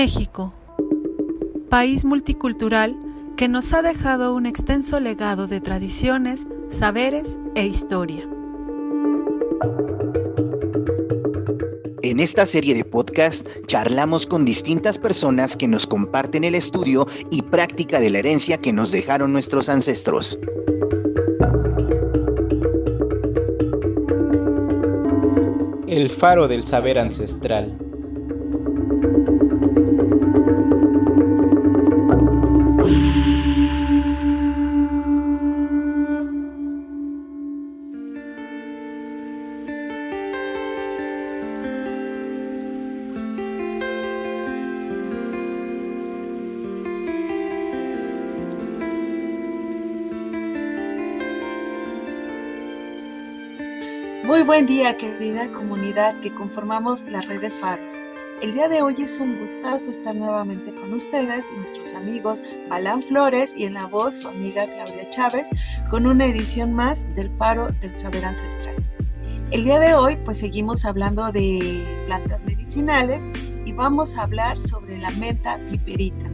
México, país multicultural que nos ha dejado un extenso legado de tradiciones, saberes e historia. En esta serie de podcast charlamos con distintas personas que nos comparten el estudio y práctica de la herencia que nos dejaron nuestros ancestros. El faro del saber ancestral. Muy buen día, querida comunidad que conformamos la red de faros. El día de hoy es un gustazo estar nuevamente con ustedes, nuestros amigos Balán Flores y en la voz su amiga Claudia Chávez, con una edición más del Faro del Saber Ancestral. El día de hoy pues seguimos hablando de plantas medicinales y vamos a hablar sobre la menta piperita.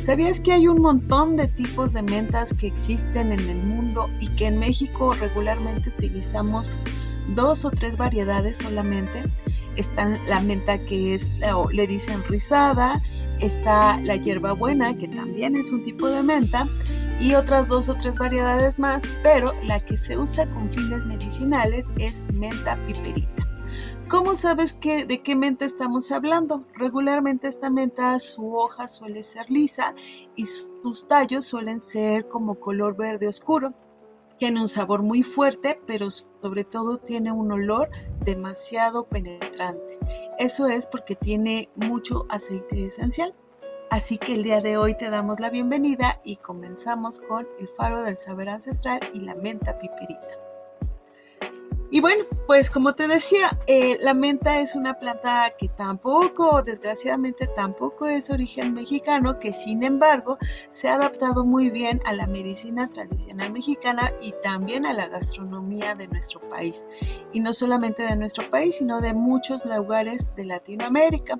¿Sabías que hay un montón de tipos de mentas que existen en el mundo y que en México regularmente utilizamos dos o tres variedades solamente. Está la menta que es, o le dicen rizada, está la hierbabuena, que también es un tipo de menta, y otras dos o tres variedades más, pero la que se usa con fines medicinales es menta piperita. ¿Cómo sabes que, de qué menta estamos hablando? Regularmente esta menta, su hoja suele ser lisa y sus tallos suelen ser como color verde oscuro. Tiene un sabor muy fuerte, pero sobre todo tiene un olor demasiado penetrante. Eso es porque tiene mucho aceite esencial. Así que el día de hoy te damos la bienvenida y comenzamos con el faro del saber ancestral y la menta piperita. Y bueno, pues como te decía, eh, la menta es una planta que tampoco, desgraciadamente tampoco es origen mexicano, que sin embargo se ha adaptado muy bien a la medicina tradicional mexicana y también a la gastronomía de nuestro país. Y no solamente de nuestro país, sino de muchos lugares de Latinoamérica.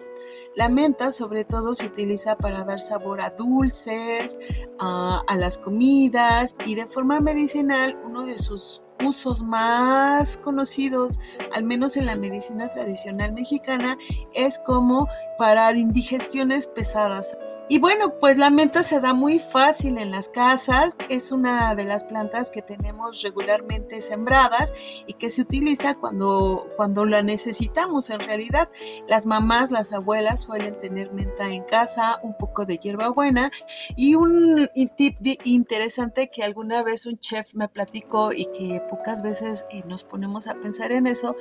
La menta sobre todo se utiliza para dar sabor a dulces, a las comidas y de forma medicinal uno de sus usos más conocidos, al menos en la medicina tradicional mexicana, es como para indigestiones pesadas. Y bueno, pues la menta se da muy fácil en las casas, es una de las plantas que tenemos regularmente sembradas y que se utiliza cuando, cuando la necesitamos en realidad. Las mamás, las abuelas suelen tener menta en casa, un poco de hierbabuena y un tip interesante que alguna vez un chef me platicó y que pocas veces eh, nos ponemos a pensar en eso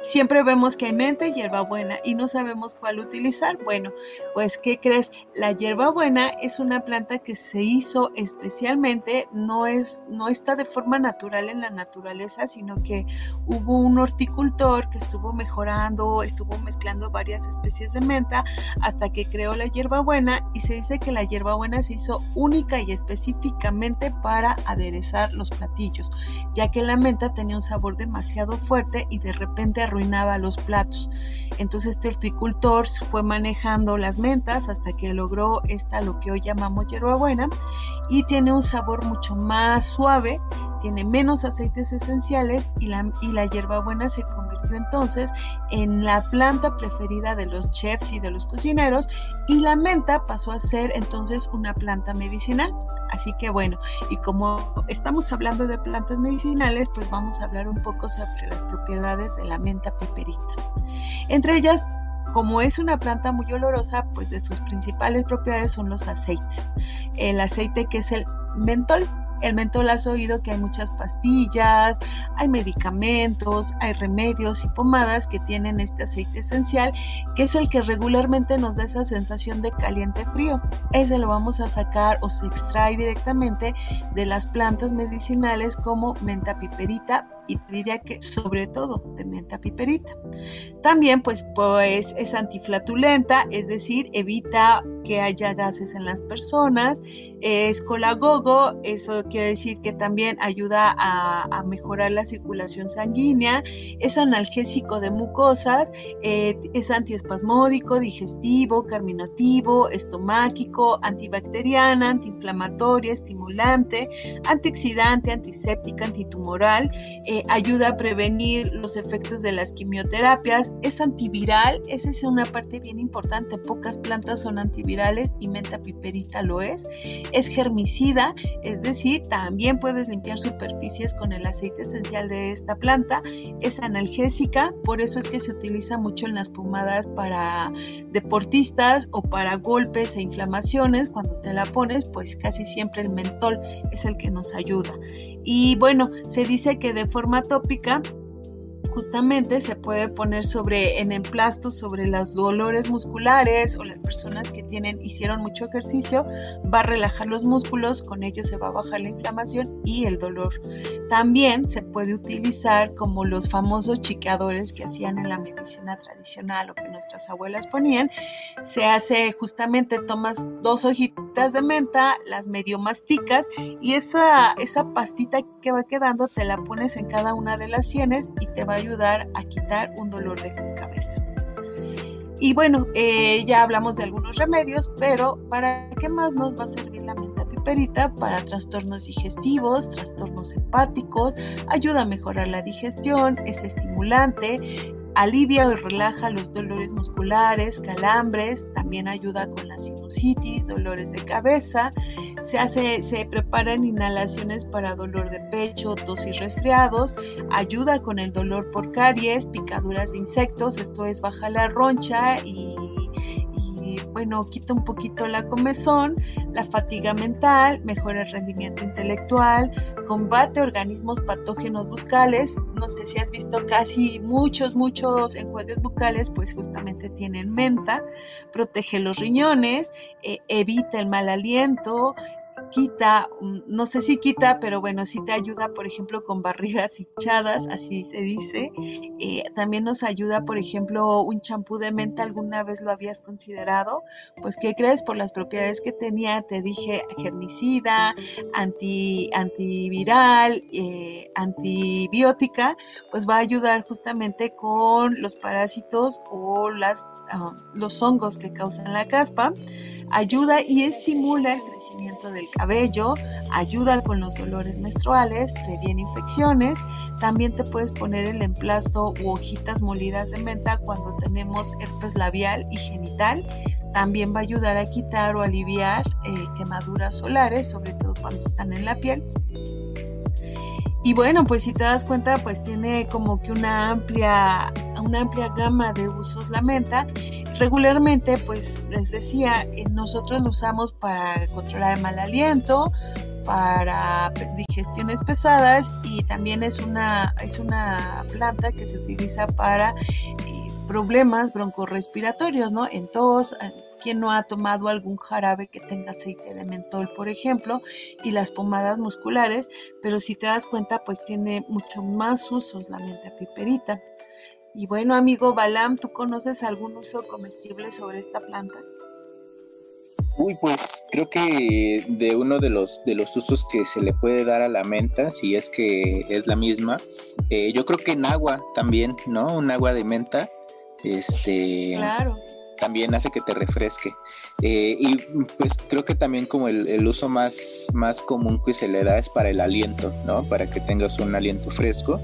Siempre vemos que hay menta y hierbabuena y no sabemos cuál utilizar. Bueno, pues ¿qué crees? La hierbabuena es una planta que se hizo especialmente, no es no está de forma natural en la naturaleza, sino que hubo un horticultor que estuvo mejorando, estuvo mezclando varias especies de menta hasta que creó la hierbabuena y se dice que la hierbabuena se hizo única y específicamente para aderezar los platillos, ya que la menta tenía un sabor demasiado fuerte y de repente arruinaba los platos. Entonces este horticultor fue manejando las mentas hasta que logró esta lo que hoy llamamos hierbabuena y tiene un sabor mucho más suave, tiene menos aceites esenciales y la, y la hierbabuena se convirtió entonces en la planta preferida de los chefs y de los cocineros y la menta pasó a ser entonces una planta medicinal. Así que bueno, y como estamos hablando de plantas medicinales, pues vamos a hablar un poco sobre las propiedades de la menta piperita. Entre ellas, como es una planta muy olorosa, pues de sus principales propiedades son los aceites. El aceite que es el mentol, el mentol has oído que hay muchas pastillas, hay medicamentos, hay remedios y pomadas que tienen este aceite esencial, que es el que regularmente nos da esa sensación de caliente frío. Ese lo vamos a sacar o se extrae directamente de las plantas medicinales como menta piperita y diría que sobre todo de menta piperita. También pues, pues es antiflatulenta, es decir, evita que haya gases en las personas. Es colagogo, eso quiere decir que también ayuda a, mejorar la circulación sanguínea. Es analgésico de mucosas, eh, es antiespasmódico, digestivo, carminativo, estomáquico, antibacteriana, antiinflamatoria, estimulante, antioxidante, antiséptica, antitumoral. Ayuda a prevenir los efectos de las quimioterapias. Es antiviral, esa es una parte bien importante. Pocas plantas son antivirales y menta piperita lo es. Es germicida, es decir, también puedes limpiar superficies con el aceite esencial de esta planta. Es analgésica, por eso es que se utiliza mucho en las pomadas para deportistas o para golpes e inflamaciones. Cuando te la pones, pues casi siempre el mentol es el que nos ayuda. Y bueno, se dice que de forma tópica justamente se puede poner sobre en emplasto sobre los dolores musculares o las personas que tienen hicieron mucho ejercicio va a relajar los músculos con ello se va a bajar la inflamación y el dolor. También se puede utilizar como los famosos chiqueadores que hacían en la medicina tradicional o que nuestras abuelas ponían. Se hace justamente tomas dos hojitas de menta las medio masticas y esa esa pastita que va quedando te la pones en cada una de las sienes y te va a ayudar a quitar un dolor de cabeza. Y bueno, eh, ya hablamos de algunos remedios, pero ¿para qué más nos va a servir la menta piperita? Para trastornos digestivos, trastornos hepáticos, ayuda a mejorar la digestión, es estimulante, alivia o relaja los dolores musculares, calambres, también ayuda con la sinusitis, dolores de cabeza, se hace, se preparan inhalaciones para dolor de pecho, tos y resfriados, ayuda con el dolor por caries, picaduras de insectos, esto es baja la roncha y bueno, quita un poquito la comezón, la fatiga mental, mejora el rendimiento intelectual, combate organismos patógenos bucales. No sé si has visto casi muchos, muchos enjuagues bucales, pues justamente tienen menta, protege los riñones, eh, evita el mal aliento, quita, mm, no sé si quita, pero bueno, sí te ayuda, por ejemplo, con barrigas hinchadas, así se dice. Eh, también nos ayuda, por ejemplo, un champú de menta, ¿alguna vez lo habías considerado? Pues, ¿qué crees? Por las propiedades que tenía, te dije germicida, anti, antiviral, eh, antibiótica, pues va a ayudar justamente con los parásitos o las, ah, los hongos que causan la caspa ayuda y estimula el crecimiento del cabello, ayuda con los dolores menstruales, previene infecciones, también te puedes poner el emplasto u hojitas molidas de menta cuando tenemos herpes labial y genital, también va a ayudar a quitar o aliviar eh, quemaduras solares, sobre todo cuando están en la piel. Y bueno, pues si te das cuenta, pues tiene como que una amplia, una amplia gama de usos la menta Regularmente, pues les decía, eh, nosotros lo usamos para controlar el mal aliento, para digestiones pesadas y también es una, es una planta que se utiliza para eh, problemas broncorespiratorios, ¿no? En tos, quien no ha tomado algún jarabe que tenga aceite de mentol, por ejemplo, y las pomadas musculares, pero si te das cuenta, pues tiene mucho más usos la menta piperita. Y bueno, amigo Balam, ¿tú conoces algún uso comestible sobre esta planta? Uy, pues creo que de uno de los, de los usos que se le puede dar a la menta, si es que es la misma, eh, yo creo que en agua también, ¿no? Un agua de menta, este... Claro. También hace que te refresque. Eh, y pues creo que también como el, el, uso más, más común que se le da es para el aliento, ¿no? Para que tengas un aliento fresco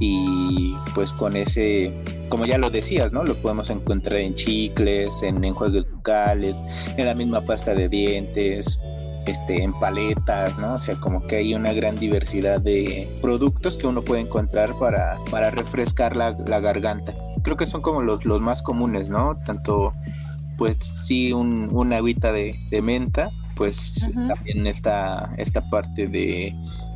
y pues con ese, como ya lo decías, ¿no? Lo podemos encontrar en chicles, en enjuagues bucales, en la misma pasta de dientes, este, en paletas, ¿no? O sea, como que hay una gran diversidad de productos que uno puede encontrar para, para refrescar la, garganta. Creo que son como los, los más comunes, ¿no? Tanto, pues sí, un, una agüita de, menta, pues también está esta parte de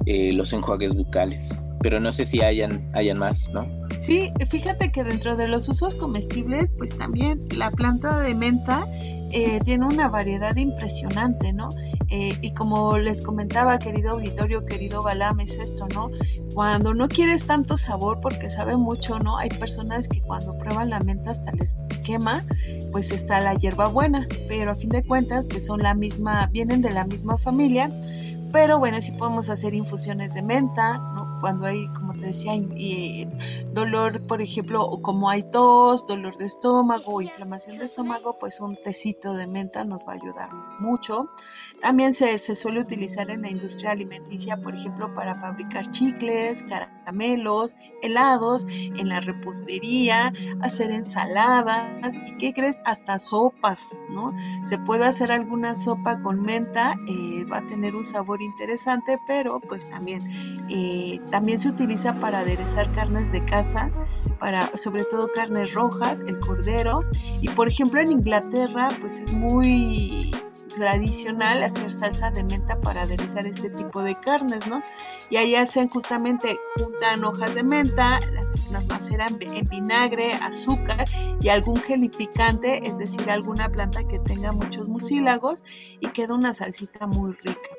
eh, los enjuagues bucales pero no sé si hayan, hayan más, ¿no? Sí, fíjate que dentro de los usos comestibles, pues también la planta de menta eh, tiene una variedad impresionante, ¿no? Eh, y como les comentaba, querido auditorio, querido Balam, es esto, ¿no? Cuando no quieres tanto sabor porque sabe mucho, ¿no? Hay personas que cuando prueban la menta hasta les quema, pues está la hierba buena, pero a fin de cuentas, pues son la misma, vienen de la misma familia, pero bueno, sí podemos hacer infusiones de menta. Cuando hay, como te decía, dolor, por ejemplo, o como hay tos, dolor de estómago inflamación de estómago, pues un tecito de menta nos va a ayudar mucho. También se, suele utilizar en la industria alimenticia, por ejemplo, para fabricar chicles, caramelos, helados, en la repostería, hacer ensaladas y, ¿qué crees? Hasta sopas, ¿no? Se puede hacer alguna sopa con menta, eh, va a tener un sabor interesante, pero pues también, eh, también se utiliza para aderezar carnes de casa, para sobre todo carnes rojas, el cordero, y por ejemplo en Inglaterra pues es muy tradicional hacer salsa de menta para aderezar este tipo de carnes, ¿no? Y ahí hacen justamente, juntan hojas de menta, las, las maceran en vinagre, azúcar y algún gelificante, es decir, alguna planta que tenga muchos mucílagos y queda una salsita muy rica.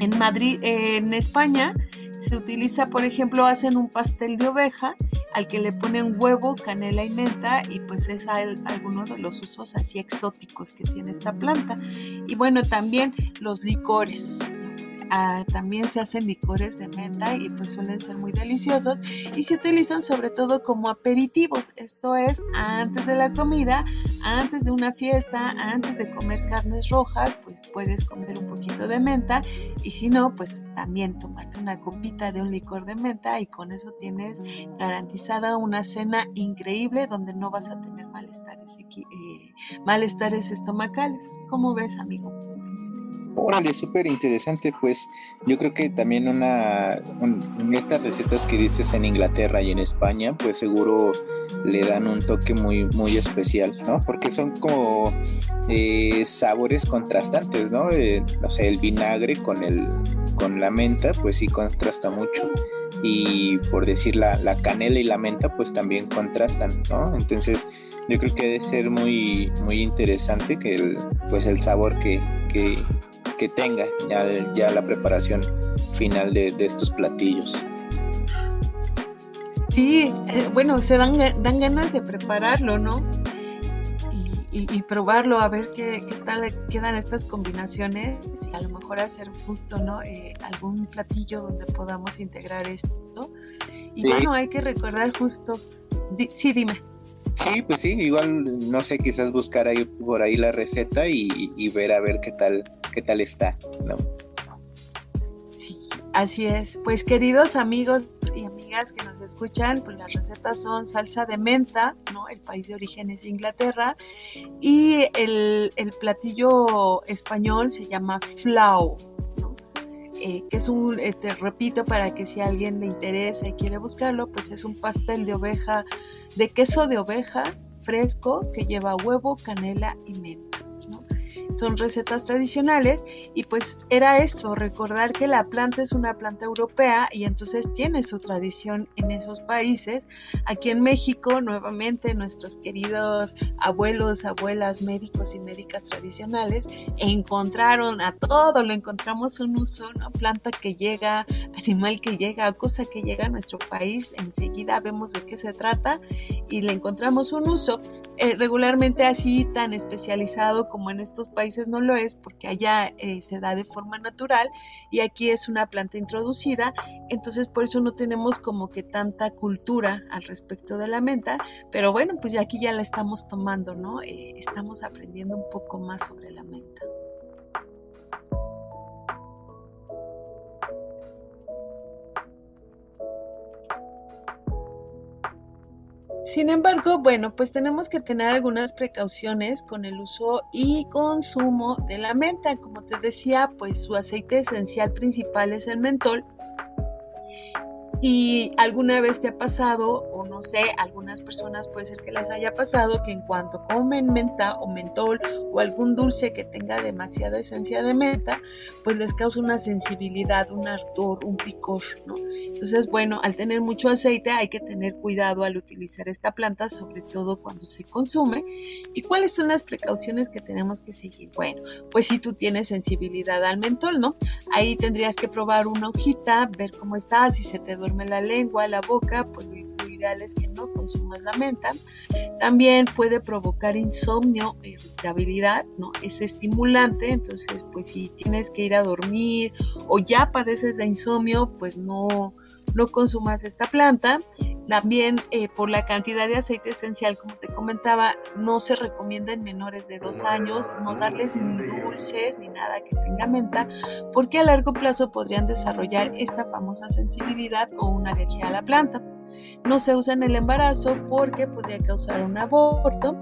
En Madrid, en España, se utiliza, por ejemplo, hacen un pastel de oveja al que le ponen huevo, canela y menta y pues es alguno de los usos así exóticos que tiene esta planta. Y bueno, también los licores. Ah, también se hacen licores de menta y pues suelen ser muy deliciosos y se utilizan sobre todo como aperitivos, esto es antes de la comida, antes de una fiesta, antes de comer carnes rojas, pues puedes comer un poquito de menta y si no, pues también tomarte una copita de un licor de menta y con eso tienes garantizada una cena increíble donde no vas a tener malestares, eh, malestares estomacales. ¿Cómo ves, amigo? Órale, súper interesante, pues yo creo que también una, estas recetas que dices en Inglaterra y en España, pues seguro le dan un toque muy, muy especial, ¿no? Porque son como eh, sabores contrastantes, ¿no? Eh, no sé, el vinagre con, el, con la menta, pues sí contrasta mucho. Y por decir la, la canela y la menta, pues también contrastan, ¿no? Entonces yo creo que debe ser muy, muy interesante que el, pues el sabor que, que que tenga ya, la preparación final de, estos platillos. Sí, eh, bueno, se dan, dan ganas de prepararlo, ¿no? Y, probarlo, a ver qué, tal quedan estas combinaciones y a lo mejor hacer justo, ¿no? Eh, algún platillo donde podamos integrar esto, ¿no? Y bueno, hay que recordar justo, sí, dime. Sí, pues sí, igual, no sé, quizás buscar ahí por ahí la receta y, ver a ver qué tal, qué tal está, ¿no? Sí, así es. Pues queridos amigos y amigas que nos escuchan, pues las recetas son salsa de menta, ¿no? El país de origen es Inglaterra. Y el, platillo español se llama flau, eh, que es un, eh, te repito, para que si a alguien le interesa y quiere buscarlo, pues es un pastel de oveja de queso de oveja fresco que lleva huevo, canela y menta son recetas tradicionales y pues era esto, recordar que la planta es una planta europea y entonces tiene su tradición en esos países. Aquí en México, nuevamente, nuestros queridos abuelos, abuelas, médicos y médicas tradicionales encontraron a todo, le encontramos un uso, una planta que llega, animal que llega, cosa que llega a nuestro país, enseguida vemos de qué se trata y le encontramos un uso. Eh, regularmente así tan especializado como en estos países no lo es porque allá eh, se da de forma natural y aquí es una planta introducida, entonces por eso no tenemos como que tanta cultura al respecto de la menta, pero bueno, pues aquí ya la estamos tomando, ¿no? Eh, estamos aprendiendo un poco más sobre la menta. Sin embargo, bueno, pues tenemos que tener algunas precauciones con el uso y consumo de la menta. Como te decía, pues su aceite esencial principal es el mentol. Y alguna vez te ha pasado no sé, algunas personas puede ser que les haya pasado que en cuanto comen menta o mentol o algún dulce que tenga demasiada esencia de menta, pues les causa una sensibilidad, un ardor, un picor, ¿no? Entonces, bueno, al tener mucho aceite hay que tener cuidado al utilizar esta planta, sobre todo cuando se consume. ¿Y cuáles son las precauciones que tenemos que seguir? Bueno, pues si tú tienes sensibilidad al mentol, ¿no? Ahí tendrías que probar una hojita, ver cómo está, si se te duerme la lengua, la boca, pues lo ideal es que no consumas la menta. También puede provocar insomnio, irritabilidad, ¿no? Es estimulante, entonces pues si tienes que ir a dormir o ya padeces de insomnio, pues no, no consumas esta planta. También eh, por la cantidad de aceite esencial, como te comentaba, no se recomienda en menores de dos años no darles ni dulces ni nada que tenga menta, porque a largo plazo podrían desarrollar esta famosa sensibilidad o una alergia a la planta. No se usa en el embarazo porque podría causar un aborto.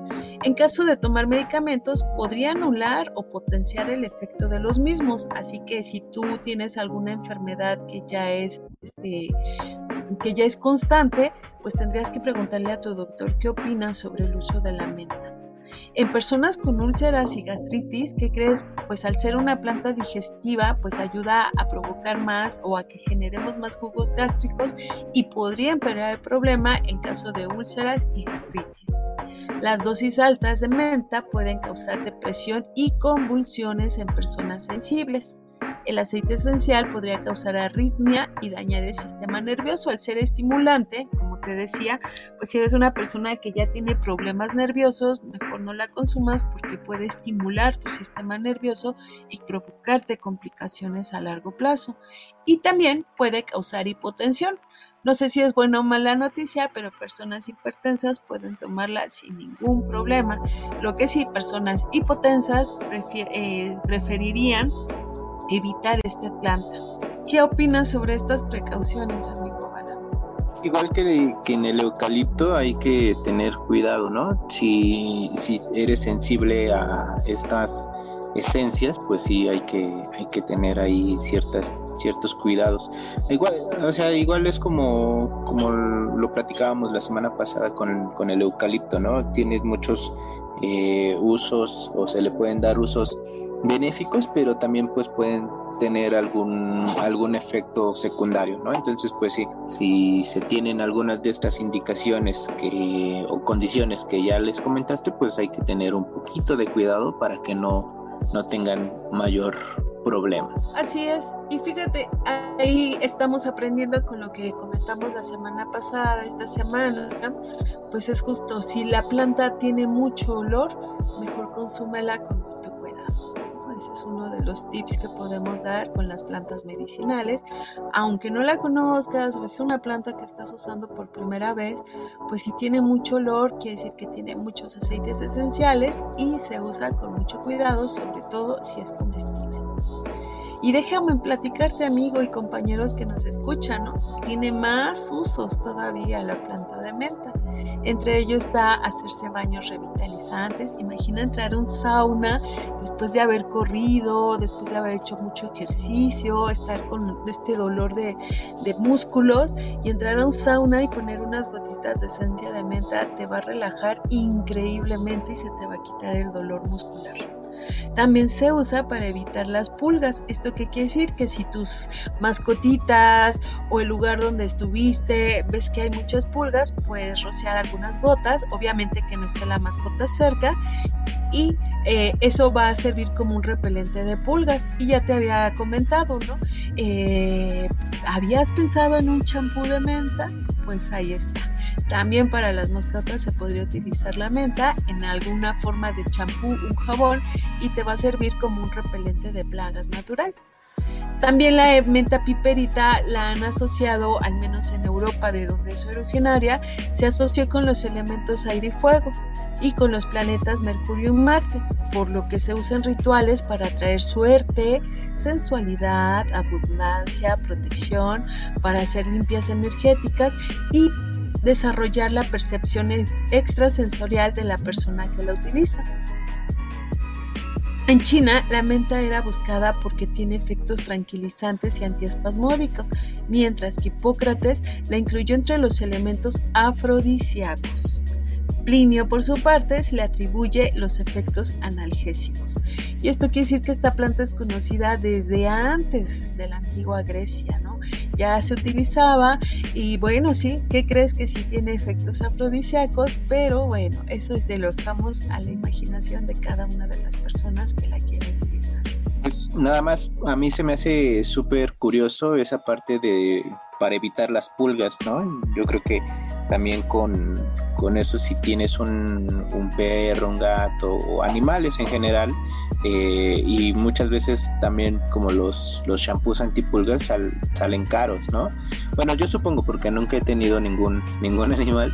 En caso de tomar medicamentos, podría anular o potenciar el efecto de los mismos. Así que si tú tienes alguna enfermedad que ya es este, que ya es constante, pues tendrías que preguntarle a tu doctor qué opina sobre el uso de la menta. En personas con úlceras y gastritis, ¿qué crees? Pues al ser una planta digestiva, pues ayuda a provocar más o a que generemos más jugos gástricos y podría empeorar el problema en caso de úlceras y gastritis. Las dosis altas de menta pueden causar depresión y convulsiones en personas sensibles. El aceite esencial podría causar arritmia y dañar el sistema nervioso al ser estimulante, como te decía, pues si eres una persona que ya tiene problemas nerviosos, mejor no la consumas porque puede estimular tu sistema nervioso y provocarte complicaciones a largo plazo. Y también puede causar hipotensión. No sé si es buena o mala noticia, pero personas hipertensas pueden tomarla sin ningún problema. Lo que sí, personas hipotensas eh, preferirían evitar esta planta. ¿Qué opinas sobre estas precauciones, amigo Igual que, que, en el eucalipto hay que tener cuidado, ¿no? Si, si eres sensible a estas esencias, pues sí hay que, hay que tener ahí ciertas, ciertos cuidados. Igual, o sea, igual es como, como lo platicábamos la semana pasada con, con el eucalipto, ¿no? Tiene muchos eh, usos o se le pueden dar usos benéficos, pero también pues pueden tener algún, algún efecto secundario, ¿no? Entonces, pues sí, si se tienen algunas de estas indicaciones que, o condiciones que ya les comentaste, pues hay que tener un poquito de cuidado para que no, no tengan mayor problema. Así es, y fíjate, ahí estamos aprendiendo con lo que comentamos la semana pasada, esta semana, pues es justo, si la planta tiene mucho olor, mejor consúmela con ese es uno de los tips que podemos dar con las plantas medicinales. Aunque no la conozcas o es una planta que estás usando por primera vez, pues si tiene mucho olor, quiere decir que tiene muchos aceites esenciales y se usa con mucho cuidado, sobre todo si es comestible. Y déjame platicarte, amigo y compañeros que nos escuchan, ¿no? Tiene más usos todavía la planta de menta. Entre ellos está hacerse baños revitalizantes. Imagina entrar a un sauna después de haber corrido, después de haber hecho mucho ejercicio, estar con este dolor de, de músculos y entrar a un sauna y poner unas gotitas de esencia de menta te va a relajar increíblemente y se te va a quitar el dolor muscular. También se usa para evitar las pulgas. ¿Esto qué quiere decir? Que si tus mascotitas o el lugar donde estuviste ves que hay muchas pulgas, puedes rociar algunas gotas, obviamente que no esté la mascota cerca y eh, eso va a servir como un repelente de pulgas. Y ya te había comentado, ¿no? Eh, ¿Habías pensado en un champú de menta? Pues ahí está. También para las mascotas se podría utilizar la menta en alguna forma de champú, un jabón y te va a servir como un repelente de plagas natural. También la menta piperita la han asociado, al menos en Europa de donde es originaria, se asoció con los elementos aire y fuego y con los planetas Mercurio y Marte, por lo que se usan rituales para atraer suerte, sensualidad, abundancia, protección, para hacer limpias energéticas y desarrollar la percepción extrasensorial de la persona que la utiliza. En China, la menta era buscada porque tiene efectos tranquilizantes y antiespasmódicos, mientras que Hipócrates la incluyó entre los elementos afrodisíacos. Plinio, por su parte, se le atribuye los efectos analgésicos. Y esto quiere decir que esta planta es conocida desde antes de la antigua Grecia, ¿no? Ya se utilizaba y bueno, sí, ¿qué crees que sí tiene efectos afrodisíacos? Pero bueno, eso es de lo dejamos a la imaginación de cada una de las personas que la quieren utilizar. Pues nada más, a mí se me hace súper curioso esa parte de para evitar las pulgas, ¿no? Yo creo que también con, con eso si tienes un, un, perro, un gato o animales en general, eh, y muchas veces también como los, los shampoos antipulgas sal, salen caros, ¿no? Bueno, yo supongo porque nunca he tenido ningún, ningún animal,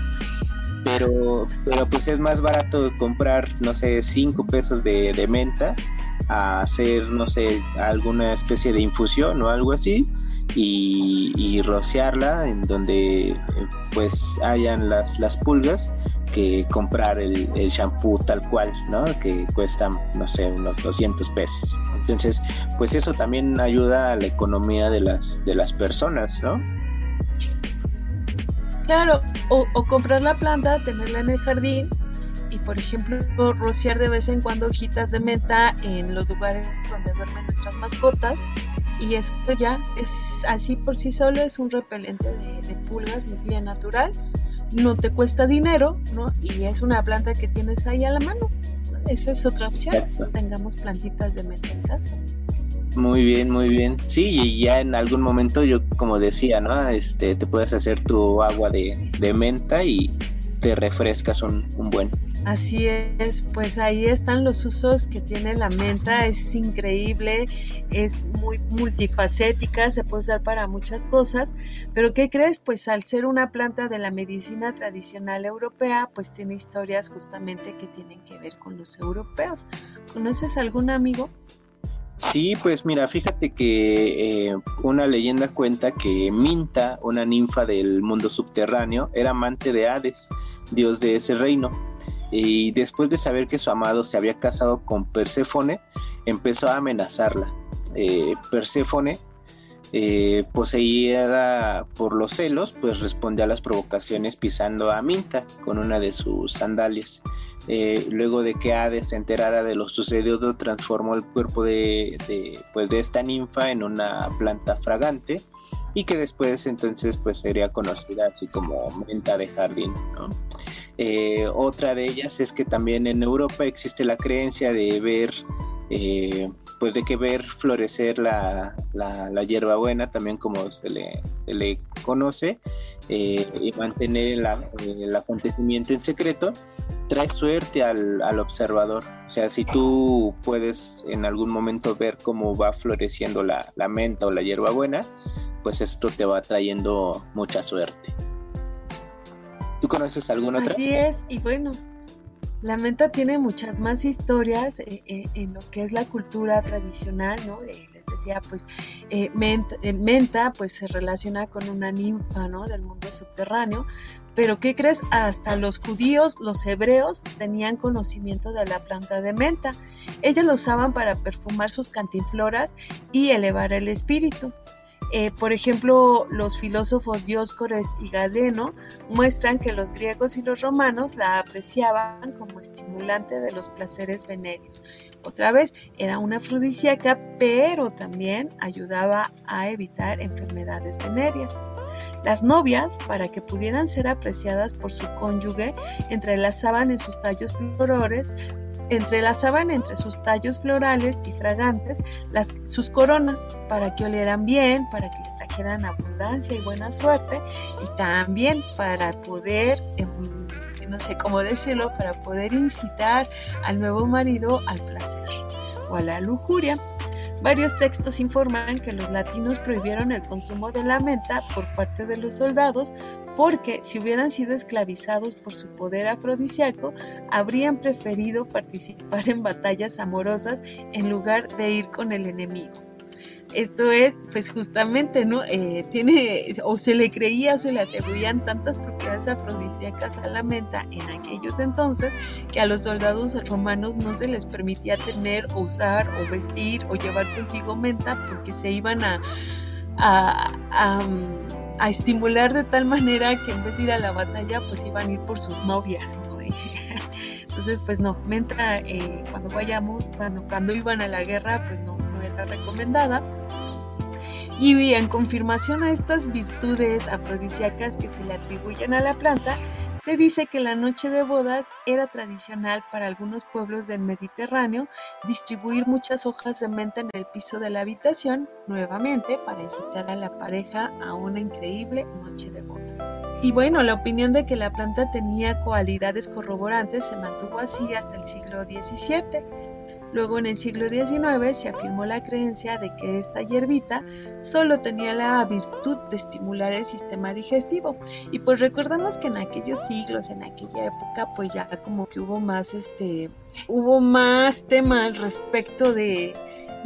pero, pero pues es más barato comprar, no sé, 5 pesos de, de menta a hacer, no sé, alguna especie de infusión o algo así y, rociarla en donde pues hayan las, las pulgas que comprar el, el shampoo tal cual, ¿no? Que cuesta, no sé, unos 200 pesos. Entonces, pues eso también ayuda a la economía de las, de las personas, ¿no? Claro, o comprar la planta, tenerla en el jardín y por ejemplo rociar de vez en cuando hojitas de menta en los lugares donde duermen nuestras mascotas y eso ya es así por sí solo es un repelente de, pulgas de vía natural no te cuesta dinero no y es una planta que tienes ahí a la mano esa es otra opción tengamos plantitas de menta en casa muy bien, muy bien. Sí, y ya en algún momento yo, como decía, ¿no? Este, te puedes hacer tu agua de, de menta y te refrescas un, un buen. Así es, pues ahí están los usos que tiene la menta, es increíble, es muy multifacética, se puede usar para muchas cosas, pero ¿qué crees? Pues al ser una planta de la medicina tradicional europea, pues tiene historias justamente que tienen que ver con los europeos. ¿Conoces algún amigo? Sí, pues mira, fíjate que eh, una leyenda cuenta que Minta, una ninfa del mundo subterráneo, era amante de Hades, dios de ese reino y después de saber que su amado se había casado con Perséfone, empezó a amenazarla. Eh, Perséfone, eh, poseída por los celos, pues respondió a las provocaciones pisando a Minta con una de sus sandalias. Eh, luego de que Hades se enterara de lo sucedido, transformó el cuerpo de, pues de esta ninfa en una planta fragante y que después entonces pues sería conocida así como menta de jardín. ¿no? Eh, otra de ellas es que también en Europa existe la creencia de ver, eh, pues de que ver florecer la, la, hierbabuena, también como se le, se le conoce, eh, y mantener el acontecimiento en secreto, trae suerte al, al, observador. O sea, si tú puedes en algún momento ver cómo va floreciendo la, la menta o la hierbabuena, pues esto te va trayendo mucha suerte. ¿Tú conoces alguna otra? Así es, y bueno, la menta tiene muchas más historias eh, eh, en lo que es la cultura tradicional, ¿no? Eh, les decía, pues, menta, menta, pues se relaciona con una ninfa, ¿no? Del mundo subterráneo. Pero, ¿qué crees? Hasta los judíos, los hebreos, tenían conocimiento de la planta de menta. Ellos lo usaban para perfumar sus cantinfloras y elevar el espíritu. Eh, por ejemplo, los filósofos Dioscores y Galeno muestran que los griegos y los romanos la apreciaban como estimulante de los placeres venéreos. Otra vez, era una afrodisíaca, pero también ayudaba a evitar enfermedades venéreas. Las novias, para que pudieran ser apreciadas por su cónyuge, entrelazaban en sus tallos florores entrelazaban entre sus tallos florales y fragantes las, sus coronas para que olieran bien, para que les trajeran abundancia y buena suerte y también para poder, em, no sé cómo decirlo, para poder incitar al nuevo marido al placer o a la lujuria. Varios textos informan que los latinos prohibieron el consumo de la menta por parte de los soldados porque si hubieran sido esclavizados por su poder afrodisíaco, habrían preferido participar en batallas amorosas en lugar de ir con el enemigo. Esto es, pues justamente, ¿no? Eh, tiene, o se le creía o se le atribuían tantas propiedades afrodisíacas a la menta en aquellos entonces que a los soldados romanos no se les permitía tener o usar o vestir o llevar consigo menta porque se iban a, a, a, estimular de tal manera que en vez de ir a la batalla, pues iban a ir por sus novias, ¿no? Entonces, pues no, menta eh, cuando vayamos, cuando, cuando iban a la guerra, pues no, no era recomendada. Y en confirmación a estas virtudes afrodisíacas que se le atribuyen a la planta, se dice que la noche de bodas era tradicional para algunos pueblos del Mediterráneo distribuir muchas hojas de menta en el piso de la habitación, nuevamente para incitar a la pareja a una increíble noche de bodas. Y bueno, la opinión de que la planta tenía cualidades corroborantes se mantuvo así hasta el siglo XVII. Luego en el siglo XIX se afirmó la creencia de que esta hierbita solo tenía la virtud de estimular el sistema digestivo. Y pues recordamos que en aquellos siglos, en aquella época, pues ya como que hubo más este, hubo más temas respecto de,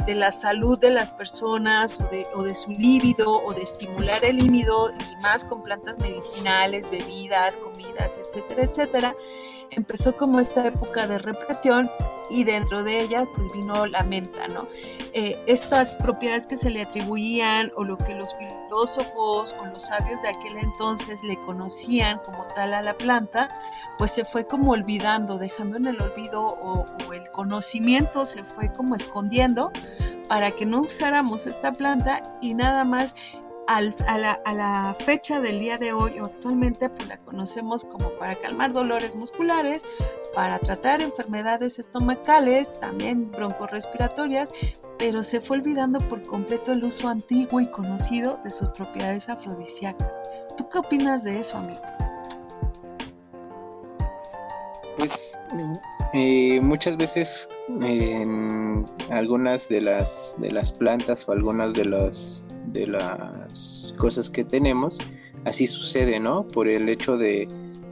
de la salud de las personas o de, o de su líbido o de estimular el líbido y más con plantas medicinales, bebidas, comidas, etcétera, etcétera empezó como esta época de represión y dentro de ella pues vino la menta, ¿no? Eh, estas propiedades que se le atribuían o lo que los filósofos o los sabios de aquel entonces le conocían como tal a la planta, pues se fue como olvidando, dejando en el olvido o, o el conocimiento se fue como escondiendo para que no usáramos esta planta y nada más a, la, fecha del día de hoy o actualmente pues la conocemos como para calmar dolores musculares, para tratar enfermedades estomacales, también broncorespiratorias, pero se fue olvidando por completo el uso antiguo y conocido de sus propiedades afrodisíacas. ¿Tú qué opinas de eso, amigo? Pues eh, muchas veces en algunas de las de las plantas o algunas de los de las cosas que tenemos, así sucede, ¿no? Por el hecho de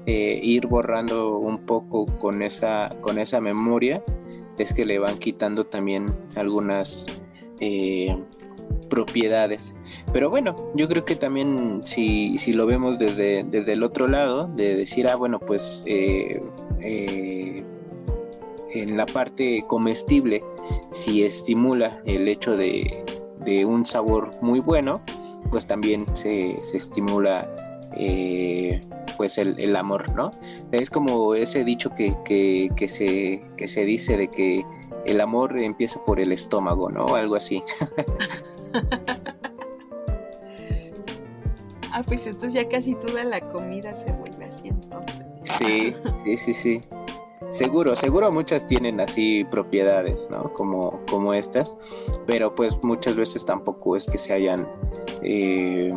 eh, ir borrando un poco con esa, con esa memoria, es que le van quitando también algunas eh, propiedades. Pero bueno, yo creo que también si, si lo vemos desde, desde, el otro lado, de decir, ah, bueno, pues eh, en la parte comestible, si estimula el hecho de, de un sabor muy bueno, pues también se, estimula eh, pues el, amor, ¿no? Es como ese dicho que, se, que se dice de que el amor empieza por el estómago, ¿no? Algo así. ah, pues entonces ya casi toda la comida se vuelve así entonces. Sí, sí, sí, sí. Seguro, seguro muchas tienen así propiedades, ¿no? Como, como estas, pero pues muchas veces tampoco es que se hayan, eh,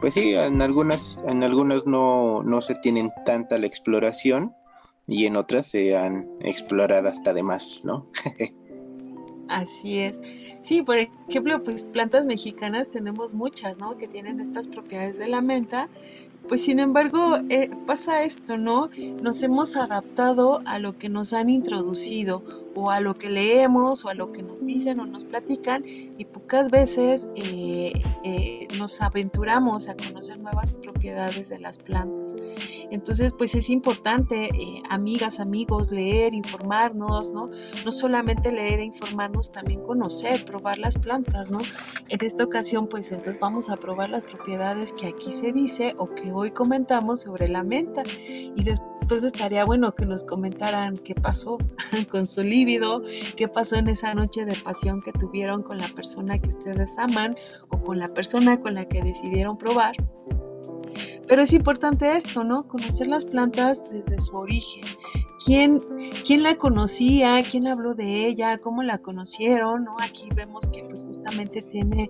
pues sí, en algunas, en algunas no, no se tienen tanta la exploración y en otras se han explorado hasta de más, ¿no? Así es. Sí, por ejemplo, pues plantas mexicanas tenemos muchas, ¿no? Que tienen estas propiedades de la menta pues sin embargo, eh, pasa esto, ¿no? Nos hemos adaptado a lo que nos han introducido o a lo que leemos o a lo que nos dicen o nos platican y pocas veces eh, eh, nos aventuramos a conocer nuevas propiedades de las plantas. Entonces, pues es importante, amigas, amigos, leer, informarnos, ¿no? No solamente leer e informarnos, también conocer, probar las plantas, ¿no? En esta ocasión, pues entonces vamos a probar las propiedades que aquí se dice o que hoy comentamos sobre la menta y después estaría bueno que nos comentaran qué pasó con su líbido, qué pasó en esa noche de pasión que tuvieron con la persona que ustedes aman o con la persona con la que decidieron probar. Pero es importante esto, ¿no? Conocer las plantas desde su origen. ¿Quién, quién la conocía? ¿Quién habló de ella? ¿Cómo la conocieron? ¿no? Aquí vemos que pues justamente tiene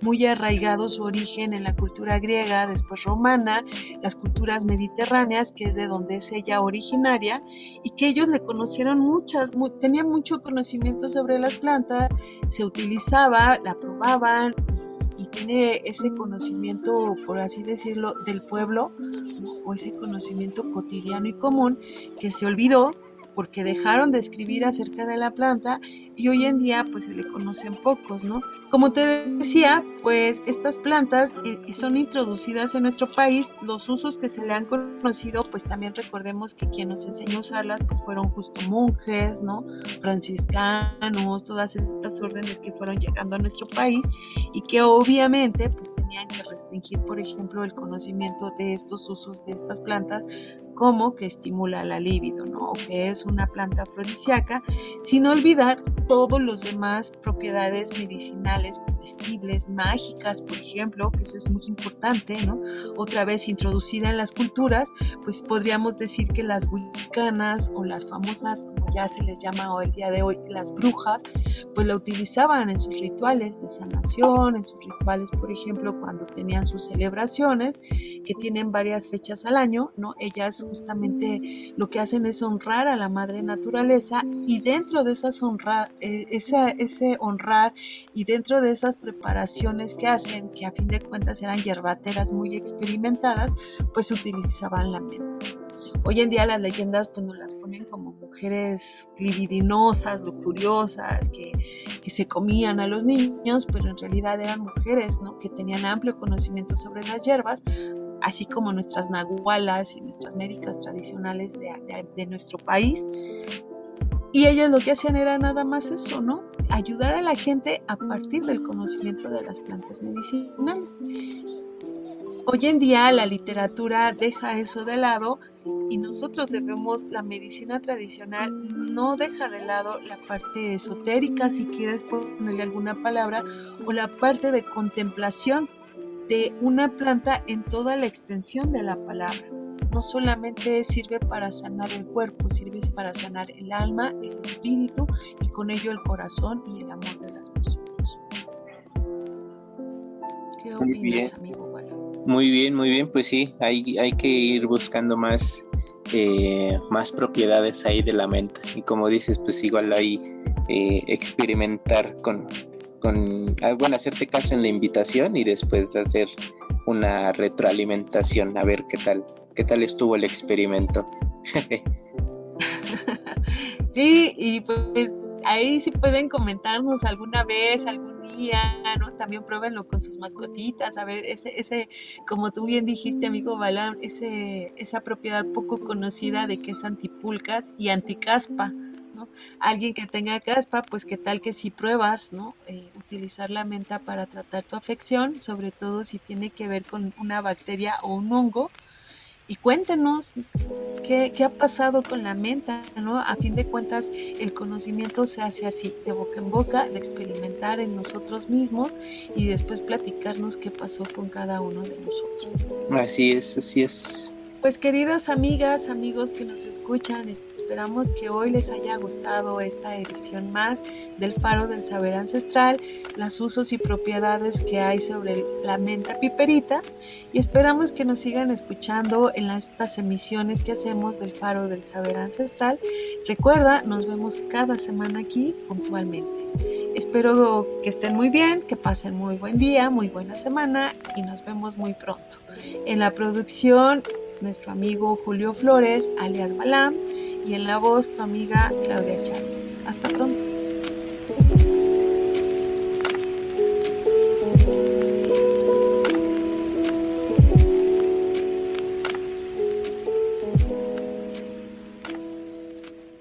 muy arraigado su origen en la cultura griega, después romana, las culturas mediterráneas, que es de donde es ella originaria, y que ellos le conocieron muchas, tenían mucho conocimiento sobre las plantas, se utilizaba, la probaban tiene ese conocimiento, por así decirlo, del pueblo o ese conocimiento cotidiano y común que se olvidó porque dejaron de escribir acerca de la planta y hoy en día pues se le conocen pocos, ¿no? Como te decía, pues estas plantas eh, son introducidas en nuestro país, los usos que se le han conocido, pues también recordemos que quien nos enseñó a usarlas pues fueron justo monjes, ¿no? Franciscanos, todas estas órdenes que fueron llegando a nuestro país y que obviamente pues tenían que restringir, por ejemplo, el conocimiento de estos usos de estas plantas como que estimula la libido, ¿no? O que es una planta afrodisíaca, sin olvidar todos los demás propiedades medicinales, comestibles, mágicas, por ejemplo, que eso es muy importante, ¿no? Otra vez introducida en las culturas, pues podríamos decir que las wiccanas o las famosas, como ya se les llama hoy el día de hoy, las brujas, pues la utilizaban en sus rituales de sanación, en sus rituales, por ejemplo, cuando tenían sus celebraciones, que tienen varias fechas al año, ¿no? Ellas justamente lo que hacen es honrar a la madre naturaleza y dentro de esas honra, eh, ese honrar y dentro de esas preparaciones que hacen, que a fin de cuentas eran hierbateras muy experimentadas, pues utilizaban la mente. Hoy en día las leyendas pues nos las ponen como mujeres libidinosas, lujuriosas, que, que se comían a los niños, pero en realidad eran mujeres ¿no? que tenían amplio conocimiento sobre las hierbas, así como nuestras nahualas y nuestras médicas tradicionales de, nuestro país. Y ellas lo que hacían era nada más eso, ¿no? Ayudar a la gente a partir del conocimiento de las plantas medicinales. Hoy en día la literatura deja eso de lado y nosotros debemos, la medicina tradicional no deja de lado la parte esotérica, si quieres ponerle alguna palabra, o la parte de contemplación de una planta en toda la extensión de la palabra. No solamente sirve para sanar el cuerpo, sirve para sanar el alma, el espíritu y con ello el corazón y el amor de las personas. ¿Qué opinas, amigo Muy bien, muy bien, pues sí, hay, hay que ir buscando más, eh, más propiedades ahí de la mente. Y como dices, pues igual hay eh, experimentar con, con, ah, bueno, hacerte caso en la invitación y después hacer una retroalimentación, a ver qué tal, qué tal estuvo el experimento. sí, y pues ahí sí pueden comentarnos alguna vez, algún día, ¿no? También pruébenlo con sus mascotitas, a ver, ese, ese, como tú bien dijiste, amigo Balam, ese, esa propiedad poco conocida de que es antipulcas y anticaspa. Alguien que tenga caspa, pues qué tal que si pruebas, ¿no? Eh, utilizar la menta para tratar tu afección, sobre todo si tiene que ver con una bacteria o un hongo. Y cuéntenos qué, qué, ha pasado con la menta, ¿no? A fin de cuentas, el conocimiento se hace así, de boca en boca, de experimentar en nosotros mismos y después platicarnos qué pasó con cada uno de nosotros. Así es, así es. Pues queridas amigas, amigos que nos escuchan, Esperamos que hoy les haya gustado esta edición más del Faro del Saber Ancestral, los usos y propiedades que hay sobre la menta piperita y esperamos que nos sigan escuchando en estas emisiones que hacemos del Faro del Saber Ancestral. Recuerda, nos vemos cada semana aquí puntualmente. Espero que estén muy bien, que pasen muy buen día, muy buena semana y nos vemos muy pronto. En la producción, nuestro amigo Julio Flores, alias Balam, y en la voz tu amiga Claudia Chávez. Hasta pronto.